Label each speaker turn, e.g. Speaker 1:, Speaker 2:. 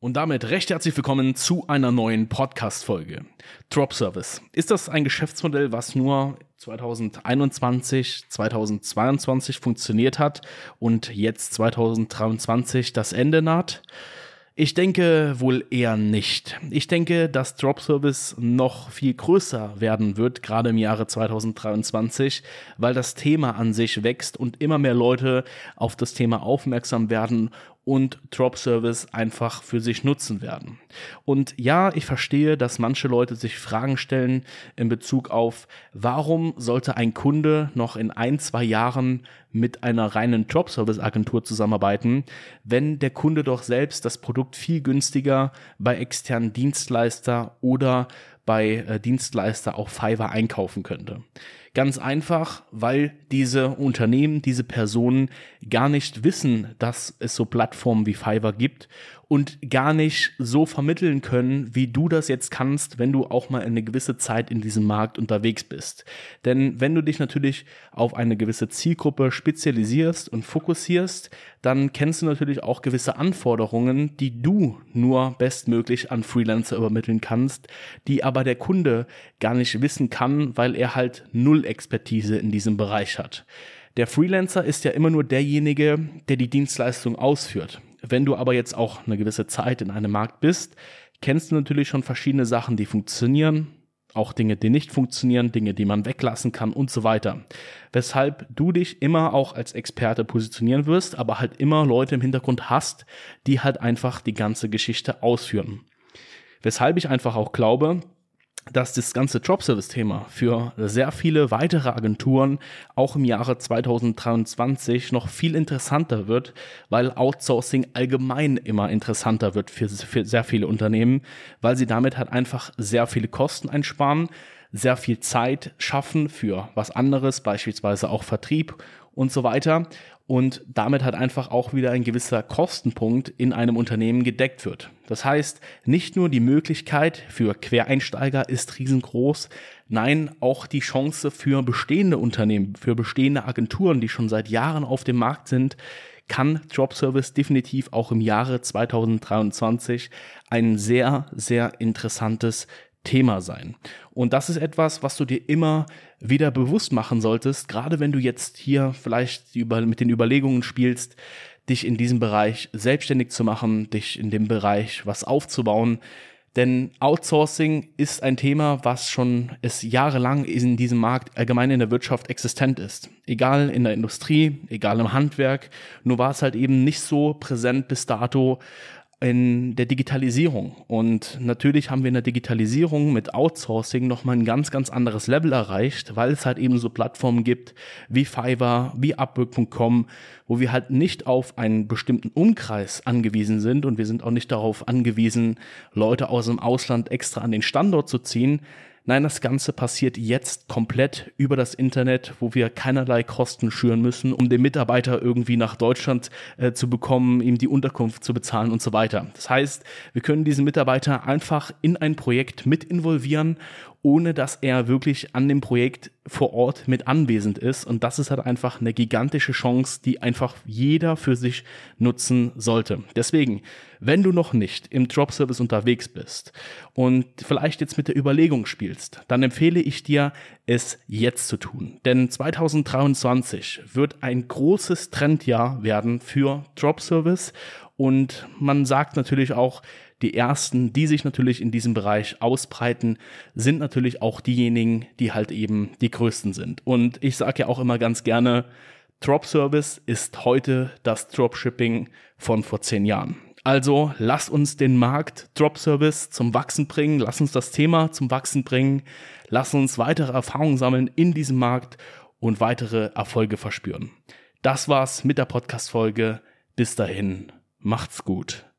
Speaker 1: Und damit recht herzlich willkommen zu einer neuen Podcast-Folge. Drop Service. Ist das ein Geschäftsmodell, was nur 2021, 2022 funktioniert hat und jetzt 2023 das Ende naht? Ich denke wohl eher nicht. Ich denke, dass Drop Service noch viel größer werden wird, gerade im Jahre 2023, weil das Thema an sich wächst und immer mehr Leute auf das Thema aufmerksam werden und Drop Service einfach für sich nutzen werden. Und ja, ich verstehe, dass manche Leute sich Fragen stellen in Bezug auf, warum sollte ein Kunde noch in ein, zwei Jahren mit einer reinen Drop Service Agentur zusammenarbeiten, wenn der Kunde doch selbst das Produkt viel günstiger bei externen Dienstleister oder bei äh, Dienstleister auf Fiverr einkaufen könnte. Ganz einfach, weil diese Unternehmen, diese Personen gar nicht wissen, dass es so Plattformen wie Fiverr gibt und gar nicht so vermitteln können, wie du das jetzt kannst, wenn du auch mal eine gewisse Zeit in diesem Markt unterwegs bist. Denn wenn du dich natürlich auf eine gewisse Zielgruppe spezialisierst und fokussierst, dann kennst du natürlich auch gewisse Anforderungen, die du nur bestmöglich an Freelancer übermitteln kannst, die aber der Kunde gar nicht wissen kann, weil er halt null Expertise in diesem Bereich hat. Der Freelancer ist ja immer nur derjenige, der die Dienstleistung ausführt. Wenn du aber jetzt auch eine gewisse Zeit in einem Markt bist, kennst du natürlich schon verschiedene Sachen, die funktionieren, auch Dinge, die nicht funktionieren, Dinge, die man weglassen kann und so weiter. Weshalb du dich immer auch als Experte positionieren wirst, aber halt immer Leute im Hintergrund hast, die halt einfach die ganze Geschichte ausführen. Weshalb ich einfach auch glaube, dass das ganze Jobservice-Thema für sehr viele weitere Agenturen auch im Jahre 2023 noch viel interessanter wird, weil Outsourcing allgemein immer interessanter wird für, für sehr viele Unternehmen, weil sie damit halt einfach sehr viele Kosten einsparen, sehr viel Zeit schaffen für was anderes, beispielsweise auch Vertrieb und so weiter und damit halt einfach auch wieder ein gewisser Kostenpunkt in einem Unternehmen gedeckt wird. Das heißt, nicht nur die Möglichkeit für Quereinsteiger ist riesengroß, nein, auch die Chance für bestehende Unternehmen, für bestehende Agenturen, die schon seit Jahren auf dem Markt sind, kann Dropservice definitiv auch im Jahre 2023 ein sehr, sehr interessantes Thema sein. Und das ist etwas, was du dir immer wieder bewusst machen solltest, gerade wenn du jetzt hier vielleicht mit den Überlegungen spielst, dich in diesem Bereich selbstständig zu machen, dich in dem Bereich was aufzubauen. Denn Outsourcing ist ein Thema, was schon es jahrelang in diesem Markt allgemein in der Wirtschaft existent ist. Egal in der Industrie, egal im Handwerk. Nur war es halt eben nicht so präsent bis dato, in der Digitalisierung. Und natürlich haben wir in der Digitalisierung mit Outsourcing nochmal ein ganz, ganz anderes Level erreicht, weil es halt eben so Plattformen gibt wie Fiverr, wie Upwork.com, wo wir halt nicht auf einen bestimmten Umkreis angewiesen sind und wir sind auch nicht darauf angewiesen, Leute aus dem Ausland extra an den Standort zu ziehen, Nein, das Ganze passiert jetzt komplett über das Internet, wo wir keinerlei Kosten schüren müssen, um den Mitarbeiter irgendwie nach Deutschland äh, zu bekommen, ihm die Unterkunft zu bezahlen und so weiter. Das heißt, wir können diesen Mitarbeiter einfach in ein Projekt mit involvieren ohne dass er wirklich an dem Projekt vor Ort mit anwesend ist. Und das ist halt einfach eine gigantische Chance, die einfach jeder für sich nutzen sollte. Deswegen, wenn du noch nicht im Drop-Service unterwegs bist und vielleicht jetzt mit der Überlegung spielst, dann empfehle ich dir, es jetzt zu tun. Denn 2023 wird ein großes Trendjahr werden für Drop-Service und man sagt natürlich auch, die ersten, die sich natürlich in diesem Bereich ausbreiten, sind natürlich auch diejenigen, die halt eben die größten sind. Und ich sage ja auch immer ganz gerne, Drop Service ist heute das Dropshipping von vor zehn Jahren. Also lass uns den Markt Drop Service zum Wachsen bringen, lass uns das Thema zum Wachsen bringen, lass uns weitere Erfahrungen sammeln in diesem Markt und weitere Erfolge verspüren. Das war's mit der Podcast-Folge. Bis dahin, macht's gut.